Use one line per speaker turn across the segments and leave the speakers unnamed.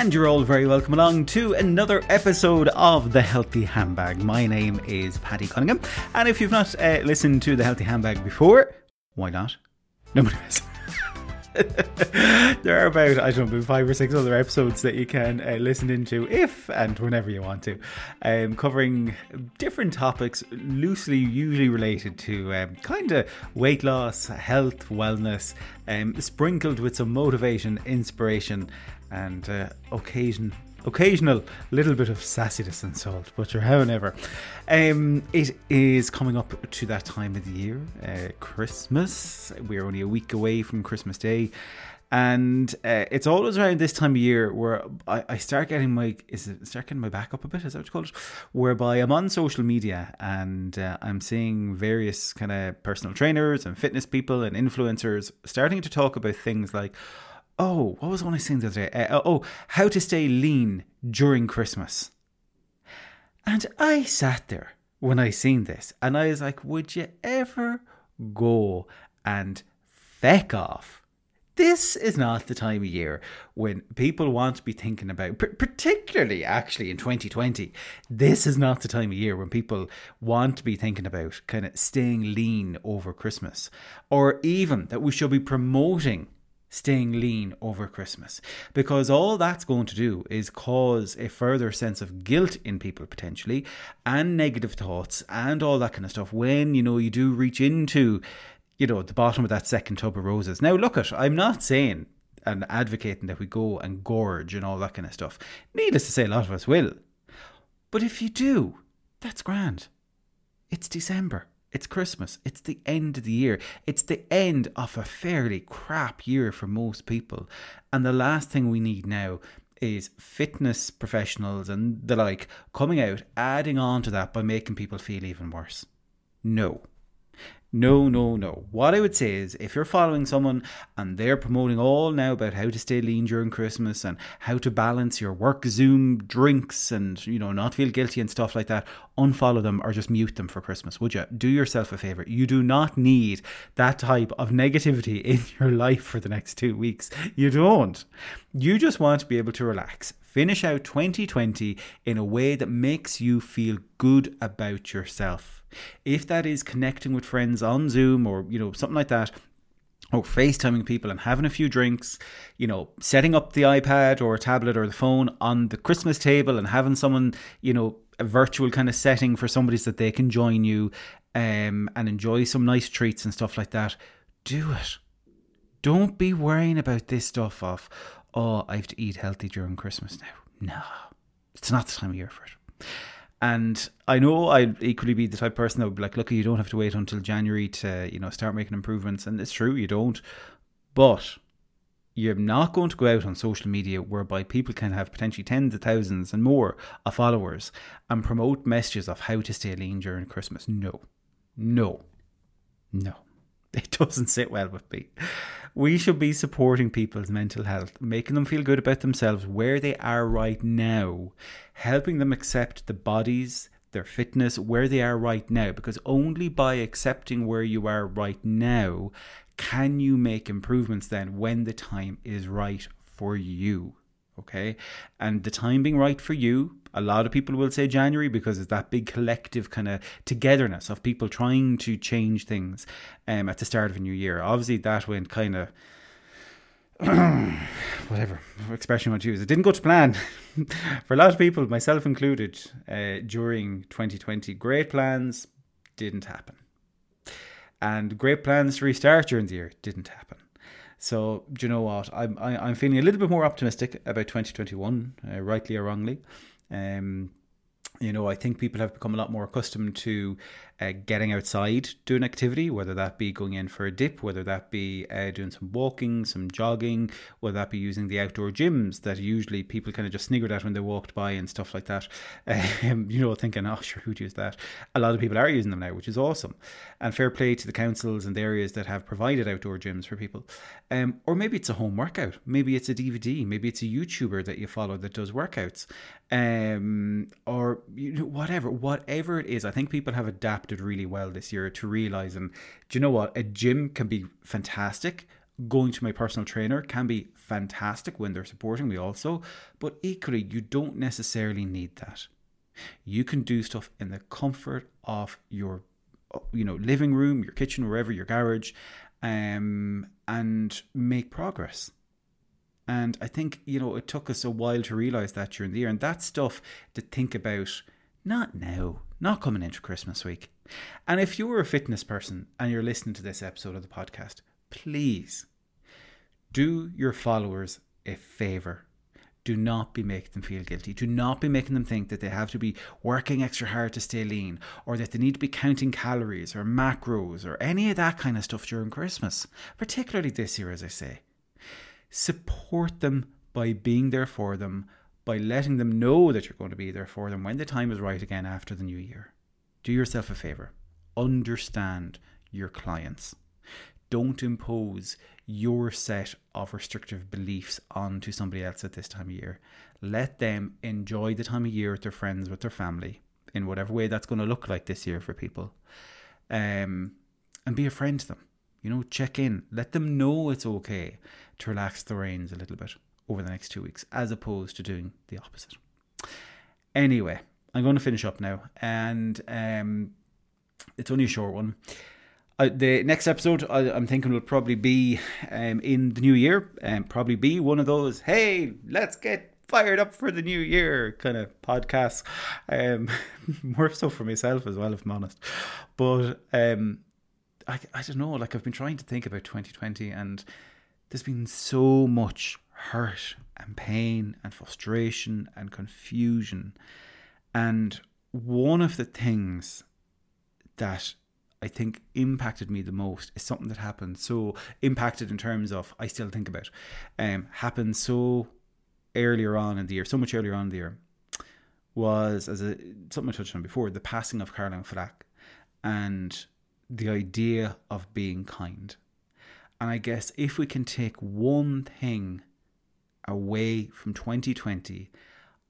And you're all very welcome along to another episode of The Healthy Handbag. My name is Paddy Cunningham, and if you've not uh, listened to The Healthy Handbag before, why not? Nobody has. there are about I don't know five or six other episodes that you can uh, listen into if and whenever you want to, um, covering different topics loosely, usually related to um, kind of weight loss, health, wellness, um, sprinkled with some motivation, inspiration, and uh, occasion occasional little bit of sassiness and salt, but you're however. Um, it is coming up to that time of the year, uh, Christmas. We're only a week away from Christmas Day. And uh, it's always around this time of year where I, I start getting my is it start getting my back up a bit, is that what you call it? Whereby I'm on social media and uh, I'm seeing various kind of personal trainers and fitness people and influencers starting to talk about things like, oh, what was the one I seen the other day? Uh, oh, how to stay lean during Christmas. And I sat there when I seen this, and I was like, would you ever go and feck off? This is not the time of year when people want to be thinking about, particularly actually in 2020, this is not the time of year when people want to be thinking about kind of staying lean over Christmas, or even that we should be promoting staying lean over Christmas. Because all that's going to do is cause a further sense of guilt in people potentially and negative thoughts and all that kind of stuff when, you know, you do reach into, you know, the bottom of that second tub of roses. Now, look at, I'm not saying and advocating that we go and gorge and all that kind of stuff. Needless to say, a lot of us will. But if you do, that's grand. It's December. It's Christmas. It's the end of the year. It's the end of a fairly crap year for most people. And the last thing we need now is fitness professionals and the like coming out, adding on to that by making people feel even worse. No. No, no, no. What I would say is if you're following someone and they're promoting all now about how to stay lean during Christmas and how to balance your work Zoom drinks and, you know, not feel guilty and stuff like that, unfollow them or just mute them for Christmas, would you? Do yourself a favor. You do not need that type of negativity in your life for the next two weeks. You don't. You just want to be able to relax. Finish out 2020 in a way that makes you feel good about yourself. If that is connecting with friends on Zoom or, you know, something like that, or FaceTiming people and having a few drinks, you know, setting up the iPad or a tablet or the phone on the Christmas table and having someone, you know, a virtual kind of setting for somebody so that they can join you um, and enjoy some nice treats and stuff like that, do it. Don't be worrying about this stuff of, oh, I have to eat healthy during Christmas now. No, it's not the time of year for it. And I know I'd equally be the type of person that would be like, look, you don't have to wait until January to, you know, start making improvements. And it's true, you don't. But you're not going to go out on social media whereby people can have potentially tens of thousands and more of followers and promote messages of how to stay lean during Christmas. No. No. No. Doesn't sit well with me. We should be supporting people's mental health, making them feel good about themselves where they are right now, helping them accept the bodies, their fitness, where they are right now. Because only by accepting where you are right now can you make improvements then when the time is right for you. Okay. And the time being right for you, a lot of people will say January because it's that big collective kind of togetherness of people trying to change things um, at the start of a new year. Obviously, that went kind of. whatever expression you want to use, it didn't go to plan for a lot of people, myself included, uh, during 2020. Great plans didn't happen, and great plans to restart during the year didn't happen. So, do you know what? I'm I, am i am feeling a little bit more optimistic about 2021, uh, rightly or wrongly. Um, you know, I think people have become a lot more accustomed to uh, getting outside doing activity, whether that be going in for a dip, whether that be uh, doing some walking, some jogging, whether that be using the outdoor gyms that usually people kind of just sniggered at when they walked by and stuff like that. Um, you know, thinking, oh, sure, who'd use that? A lot of people are using them now, which is awesome. And fair play to the councils and the areas that have provided outdoor gyms for people. Um, or maybe it's a home workout. Maybe it's a DVD. Maybe it's a YouTuber that you follow that does workouts. Um, or you know, whatever, whatever it is. I think people have adapted adapted really well this year to realize and do you know what a gym can be fantastic going to my personal trainer can be fantastic when they're supporting me also, but equally, you don't necessarily need that. You can do stuff in the comfort of your you know living room, your kitchen, wherever, your garage, um, and make progress. And I think you know it took us a while to realize that during the year, and that's stuff to think about. Not now, not coming into Christmas week. And if you're a fitness person and you're listening to this episode of the podcast, please do your followers a favor. Do not be making them feel guilty. Do not be making them think that they have to be working extra hard to stay lean or that they need to be counting calories or macros or any of that kind of stuff during Christmas, particularly this year, as I say. Support them by being there for them, by letting them know that you're going to be there for them when the time is right again after the new year. Do yourself a favor. Understand your clients. Don't impose your set of restrictive beliefs onto somebody else at this time of year. Let them enjoy the time of year with their friends, with their family, in whatever way that's going to look like this year for people. Um, and be a friend to them. You know, check in. Let them know it's okay to relax the reins a little bit over the next two weeks, as opposed to doing the opposite. Anyway, I'm going to finish up now, and um, it's only a short one. Uh, the next episode I, am thinking will probably be um, in the new year, and um, probably be one of those. Hey, let's get fired up for the new year kind of podcasts. Um, more so for myself as well, if I'm honest. But um, I, I don't know. Like I've been trying to think about 2020, and there's been so much hurt and pain and frustration and confusion. And one of the things that I think impacted me the most is something that happened so impacted in terms of I still think about um happened so earlier on in the year, so much earlier on in the year was as a something I touched on before, the passing of Caroline Flack and the idea of being kind. And I guess if we can take one thing away from 2020,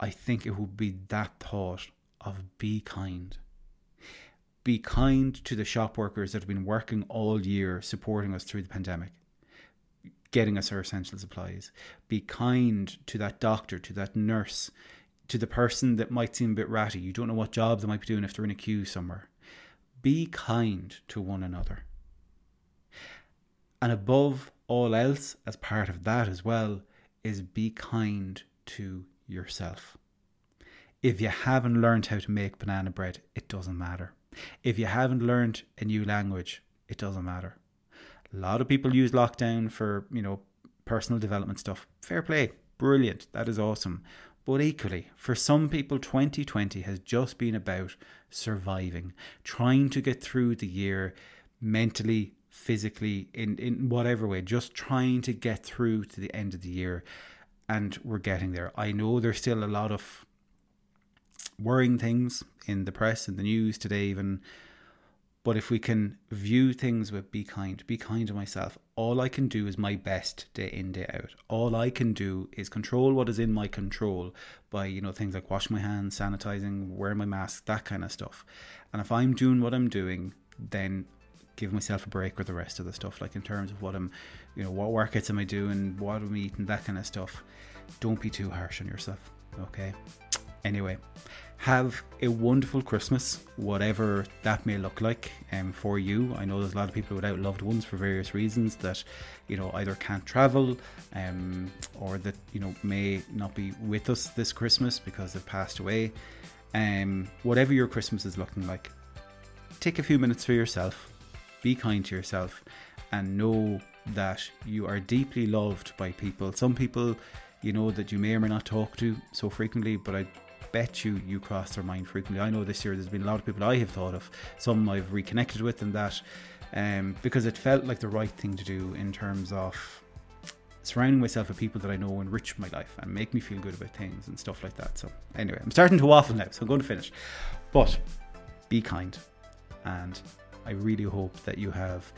I think it would be that thought of be kind be kind to the shop workers that have been working all year supporting us through the pandemic, getting us our essential supplies. Be kind to that doctor, to that nurse, to the person that might seem a bit ratty. You don't know what job they might be doing if they're in a queue somewhere. Be kind to one another. And above all else, as part of that as well, is be kind to yourself. If you haven't learned how to make banana bread, it doesn't matter. If you haven't learned a new language, it doesn't matter. A lot of people use lockdown for, you know, personal development stuff. Fair play. Brilliant. That is awesome. But equally, for some people, 2020 has just been about surviving, trying to get through the year mentally, physically, in, in whatever way, just trying to get through to the end of the year. And we're getting there. I know there's still a lot of worrying things in the press and the news today, even. But if we can view things with be kind, be kind to myself, all I can do is my best day in, day out. All I can do is control what is in my control by, you know, things like washing my hands, sanitizing, wearing my mask, that kind of stuff. And if I'm doing what I'm doing, then give myself a break with the rest of the stuff, like in terms of what I'm, you know, what workouts am I doing, what am I eating, that kind of stuff. Don't be too harsh on yourself, okay? Anyway, have a wonderful Christmas, whatever that may look like um, for you. I know there's a lot of people without loved ones for various reasons that, you know, either can't travel um, or that, you know, may not be with us this Christmas because they've passed away. Um, whatever your Christmas is looking like, take a few minutes for yourself, be kind to yourself, and know that you are deeply loved by people. Some people, you know, that you may or may not talk to so frequently, but I bet you you cross their mind frequently. I know this year there's been a lot of people I have thought of, some I've reconnected with, and that um, because it felt like the right thing to do in terms of surrounding myself with people that I know enrich my life and make me feel good about things and stuff like that. So, anyway, I'm starting to waffle now, so I'm going to finish. But be kind, and I really hope that you have,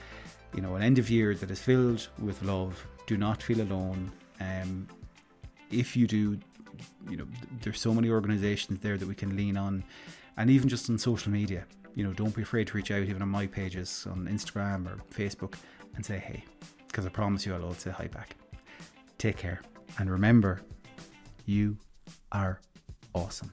you know, an end of year that is filled with love. Do not feel alone. Um, if you do, you know, there's so many organizations there that we can lean on, and even just on social media. You know, don't be afraid to reach out, even on my pages on Instagram or Facebook, and say, hey, because I promise you I'll all say hi back. Take care. And remember, you are awesome.